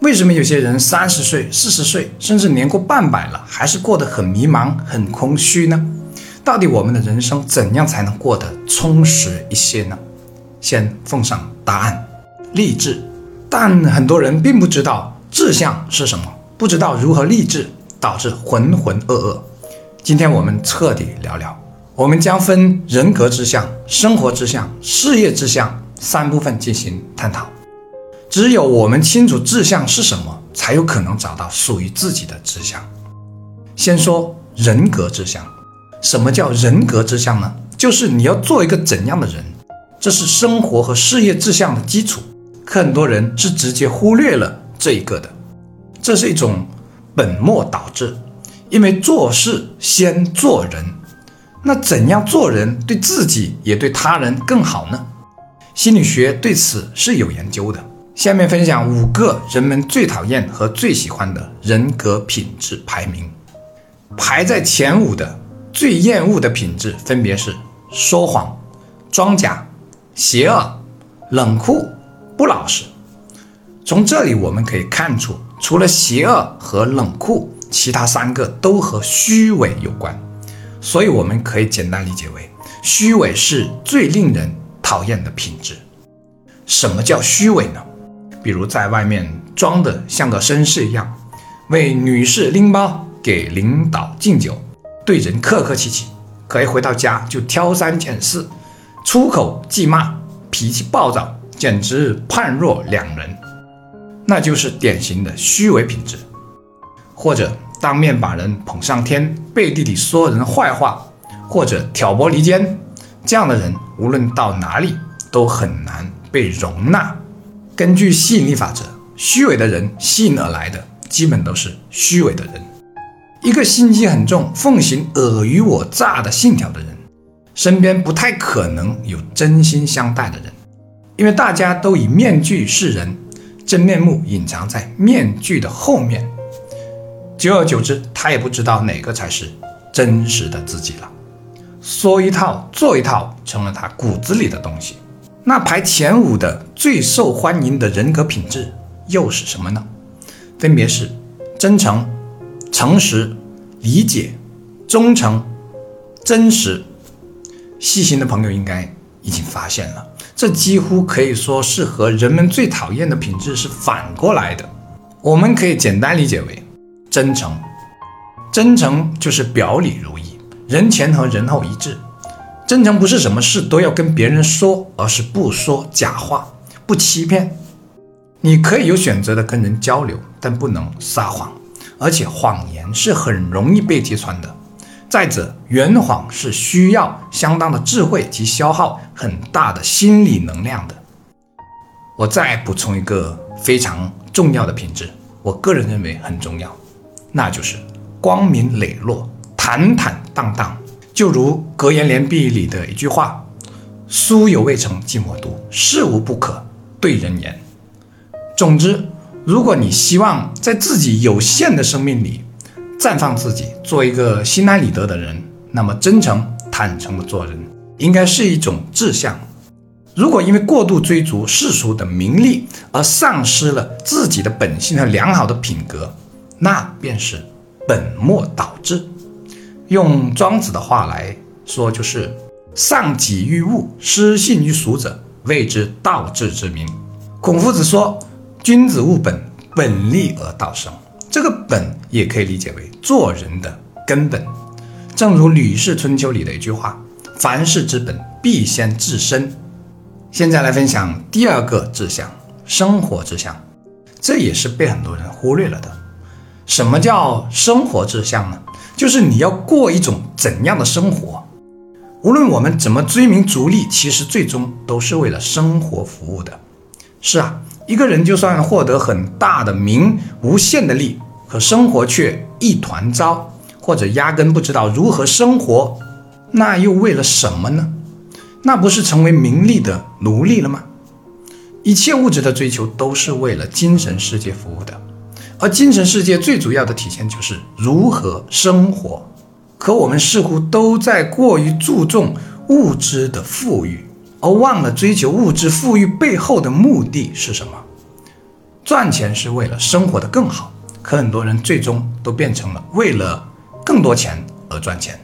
为什么有些人三十岁、四十岁，甚至年过半百了，还是过得很迷茫、很空虚呢？到底我们的人生怎样才能过得充实一些呢？先奉上答案：励志。但很多人并不知道志向是什么，不知道如何励志，导致浑浑噩噩。今天我们彻底聊聊，我们将分人格志向、生活志向、事业志向三部分进行探讨。只有我们清楚志向是什么，才有可能找到属于自己的志向。先说人格志向，什么叫人格志向呢？就是你要做一个怎样的人，这是生活和事业志向的基础。很多人是直接忽略了这一个的，这是一种本末倒置。因为做事先做人，那怎样做人对自己也对他人更好呢？心理学对此是有研究的。下面分享五个人们最讨厌和最喜欢的人格品质排名，排在前五的最厌恶的品质分别是说谎、装假、邪恶、冷酷、不老实。从这里我们可以看出，除了邪恶和冷酷，其他三个都和虚伪有关。所以我们可以简单理解为，虚伪是最令人讨厌的品质。什么叫虚伪呢？比如在外面装的像个绅士一样，为女士拎包，给领导敬酒，对人客客气气，可一回到家就挑三拣四，出口即骂，脾气暴躁，简直判若两人，那就是典型的虚伪品质。或者当面把人捧上天，背地里说人坏话，或者挑拨离间，这样的人无论到哪里都很难被容纳。根据吸引力法则，虚伪的人吸引而来的基本都是虚伪的人。一个心机很重、奉行尔虞我诈的信条的人，身边不太可能有真心相待的人，因为大家都以面具示人，真面目隐藏在面具的后面。久而久之，他也不知道哪个才是真实的自己了。说一套做一套，成了他骨子里的东西。那排前五的最受欢迎的人格品质又是什么呢？分别是真诚、诚实、理解、忠诚、真实。细心的朋友应该已经发现了，这几乎可以说是和人们最讨厌的品质是反过来的。我们可以简单理解为真诚。真诚就是表里如一，人前和人后一致。真诚不是什么事都要跟别人说，而是不说假话，不欺骗。你可以有选择的跟人交流，但不能撒谎，而且谎言是很容易被揭穿的。再者，圆谎是需要相当的智慧及消耗很大的心理能量的。我再补充一个非常重要的品质，我个人认为很重要，那就是光明磊落、坦坦荡荡。就如格言联璧里的一句话：“书犹未成，寂寞读；事无不可，对人言。”总之，如果你希望在自己有限的生命里绽放自己，做一个心安理得的人，那么真诚、坦诚的做人应该是一种志向。如果因为过度追逐世俗的名利而丧失了自己的本性和良好的品格，那便是本末倒置。用庄子的话来说，就是“丧己于物，失信于俗者，谓之道治之名。”孔夫子说：“君子务本，本立而道生。”这个“本”也可以理解为做人的根本。正如《吕氏春秋》里的一句话：“凡事之本，必先自身。”现在来分享第二个志向——生活志向，这也是被很多人忽略了的。什么叫生活志向呢？就是你要过一种怎样的生活？无论我们怎么追名逐利，其实最终都是为了生活服务的。是啊，一个人就算获得很大的名、无限的利，可生活却一团糟，或者压根不知道如何生活，那又为了什么呢？那不是成为名利的奴隶了吗？一切物质的追求都是为了精神世界服务的。而精神世界最主要的体现就是如何生活，可我们似乎都在过于注重物质的富裕，而忘了追求物质富裕背后的目的是什么。赚钱是为了生活的更好，可很多人最终都变成了为了更多钱而赚钱。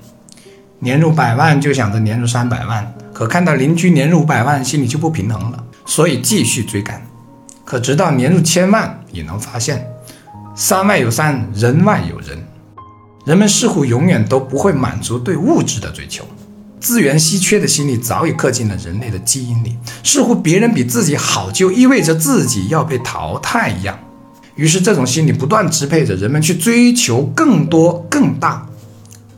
年入百万就想着年入三百万，可看到邻居年入五百万，心里就不平衡了，所以继续追赶。可直到年入千万，也能发现，山外有山，人外有人。人们似乎永远都不会满足对物质的追求，资源稀缺的心理早已刻进了人类的基因里。似乎别人比自己好，就意味着自己要被淘汰一样。于是，这种心理不断支配着人们去追求更多、更大。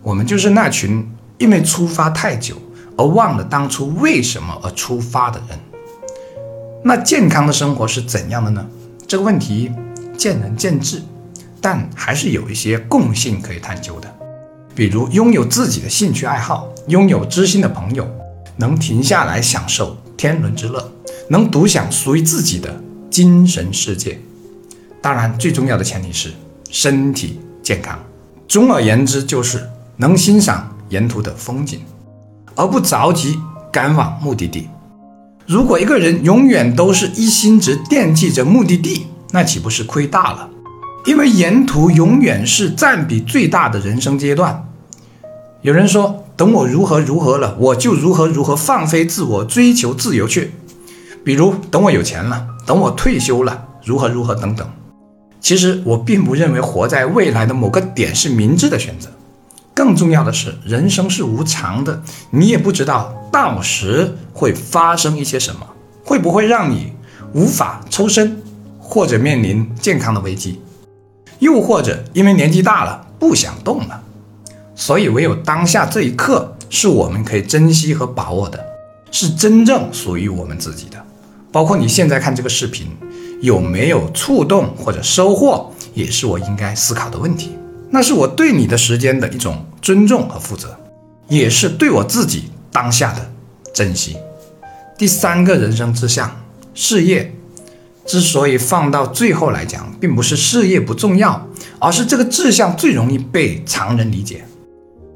我们就是那群因为出发太久而忘了当初为什么而出发的人。那健康的生活是怎样的呢？这个问题见仁见智。但还是有一些共性可以探究的，比如拥有自己的兴趣爱好，拥有知心的朋友，能停下来享受天伦之乐，能独享属于自己的精神世界。当然，最重要的前提是身体健康。总而言之，就是能欣赏沿途的风景，而不着急赶往目的地。如果一个人永远都是一心只惦记着目的地，那岂不是亏大了？因为沿途永远是占比最大的人生阶段。有人说，等我如何如何了，我就如何如何放飞自我，追求自由去。比如，等我有钱了，等我退休了，如何如何等等。其实，我并不认为活在未来的某个点是明智的选择。更重要的是，人生是无常的，你也不知道到时会发生一些什么，会不会让你无法抽身，或者面临健康的危机。又或者因为年纪大了不想动了，所以唯有当下这一刻是我们可以珍惜和把握的，是真正属于我们自己的。包括你现在看这个视频有没有触动或者收获，也是我应该思考的问题。那是我对你的时间的一种尊重和负责，也是对我自己当下的珍惜。第三个人生志向，事业。之所以放到最后来讲，并不是事业不重要，而是这个志向最容易被常人理解。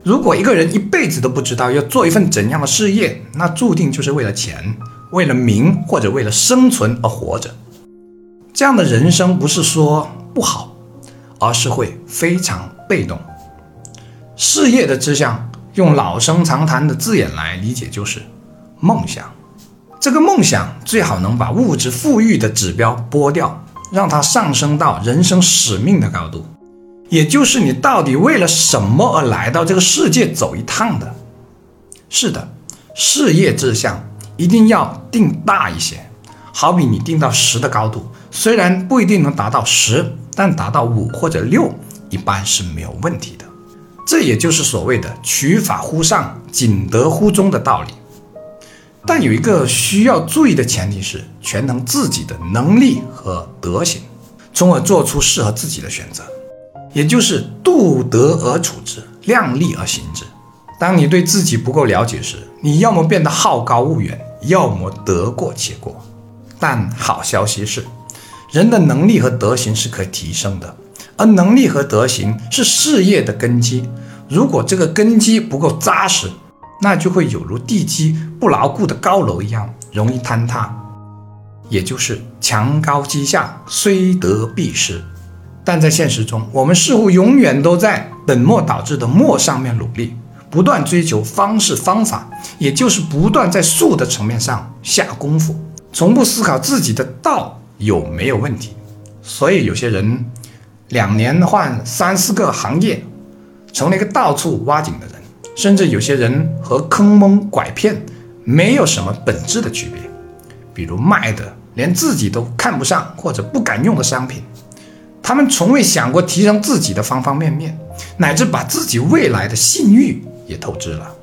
如果一个人一辈子都不知道要做一份怎样的事业，那注定就是为了钱、为了名或者为了生存而活着。这样的人生不是说不好，而是会非常被动。事业的志向，用老生常谈的字眼来理解，就是梦想。这个梦想最好能把物质富裕的指标剥掉，让它上升到人生使命的高度，也就是你到底为了什么而来到这个世界走一趟的。是的，事业志向一定要定大一些，好比你定到十的高度，虽然不一定能达到十，但达到五或者六一般是没有问题的。这也就是所谓的取法乎上，仅得乎中的道理。但有一个需要注意的前提是权衡自己的能力和德行，从而做出适合自己的选择，也就是度德而处之，量力而行之。当你对自己不够了解时，你要么变得好高骛远，要么得过且过。但好消息是，人的能力和德行是可以提升的，而能力和德行是事业的根基。如果这个根基不够扎实，那就会有如地基不牢固的高楼一样，容易坍塌。也就是墙高基下，虽得必失。但在现实中，我们似乎永远都在本末倒置的末上面努力，不断追求方式方法，也就是不断在术的层面上下功夫，从不思考自己的道有没有问题。所以有些人两年换三四个行业，成了一个到处挖井的人。甚至有些人和坑蒙拐骗没有什么本质的区别，比如卖的连自己都看不上或者不敢用的商品，他们从未想过提升自己的方方面面，乃至把自己未来的信誉也透支了。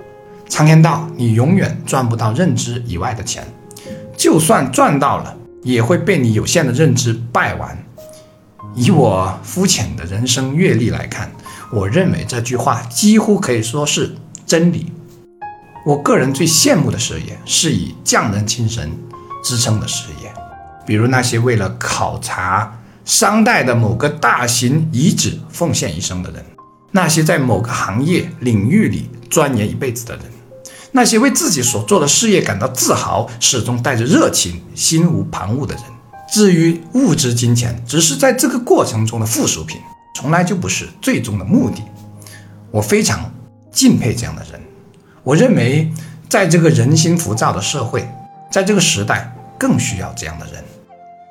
常言道，你永远赚不到认知以外的钱，就算赚到了，也会被你有限的认知败完。以我肤浅的人生阅历来看。我认为这句话几乎可以说是真理。我个人最羡慕的事业是以匠人精神支撑的事业，比如那些为了考察商代的某个大型遗址奉献一生的人，那些在某个行业领域里钻研一辈子的人，那些为自己所做的事业感到自豪、始终带着热情、心无旁骛的人，至于物质金钱，只是在这个过程中的附属品，从来就不是最终的目的。我非常敬佩这样的人。我认为，在这个人心浮躁的社会，在这个时代，更需要这样的人，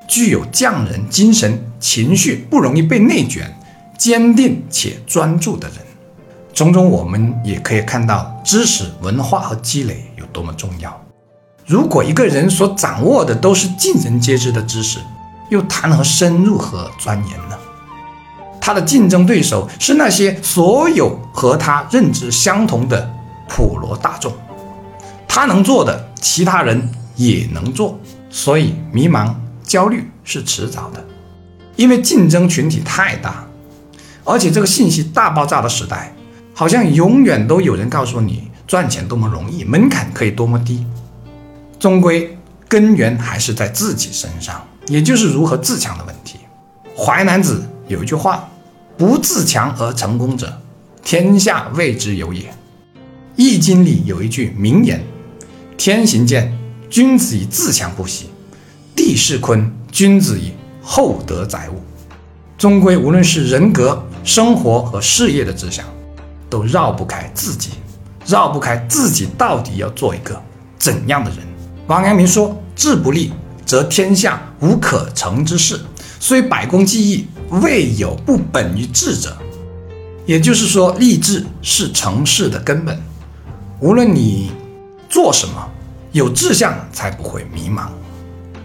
具有匠人精神，情绪不容易被内卷，坚定且专注的人。从中我们也可以看到，知识、文化和积累有多么重要。如果一个人所掌握的都是尽人皆知的知识，又谈何深入和钻研呢？他的竞争对手是那些所有和他认知相同的普罗大众，他能做的，其他人也能做，所以迷茫、焦虑是迟早的，因为竞争群体太大，而且这个信息大爆炸的时代，好像永远都有人告诉你赚钱多么容易，门槛可以多么低。终归根源还是在自己身上，也就是如何自强的问题。淮南子有一句话：“不自强而成功者，天下谓之有也。”《易经》里有一句名言：“天行健，君子以自强不息；地势坤，君子以厚德载物。”终归，无论是人格、生活和事业的志向，都绕不开自己，绕不开自己到底要做一个怎样的人。王阳明说：“志不立，则天下无可成之事。虽百工技艺，未有不本于志者。”也就是说，立志是成事的根本。无论你做什么，有志向才不会迷茫。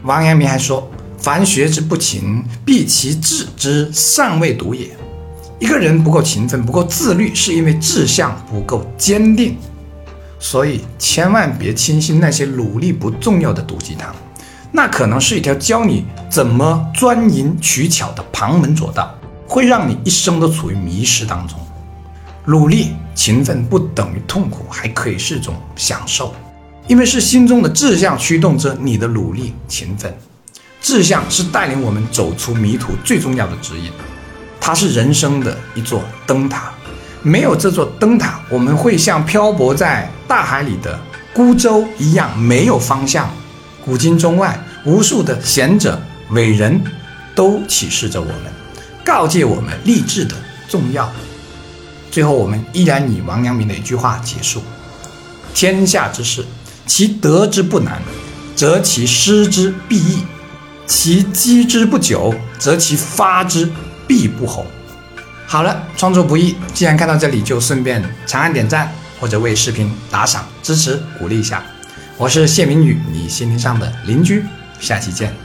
王阳明还说：“凡学之不勤，必其志之尚未笃也。”一个人不够勤奋、不够自律，是因为志向不够坚定。所以千万别轻信那些努力不重要的毒鸡汤，那可能是一条教你怎么钻营取巧的旁门左道，会让你一生都处于迷失当中。努力勤奋不等于痛苦，还可以是种享受，因为是心中的志向驱动着你的努力勤奋。志向是带领我们走出迷途最重要的指引，它是人生的一座灯塔。没有这座灯塔，我们会像漂泊在大海里的孤舟一样，没有方向。古今中外，无数的贤者伟人，都启示着我们，告诫我们励志的重要。最后，我们依然以王阳明的一句话结束：天下之事，其得之不难，则其失之必易；其积之不久，则其发之必不宏。好了，创作不易，既然看到这里，就顺便长按点赞或者为视频打赏支持鼓励一下。我是谢明宇，你心灵上的邻居，下期见。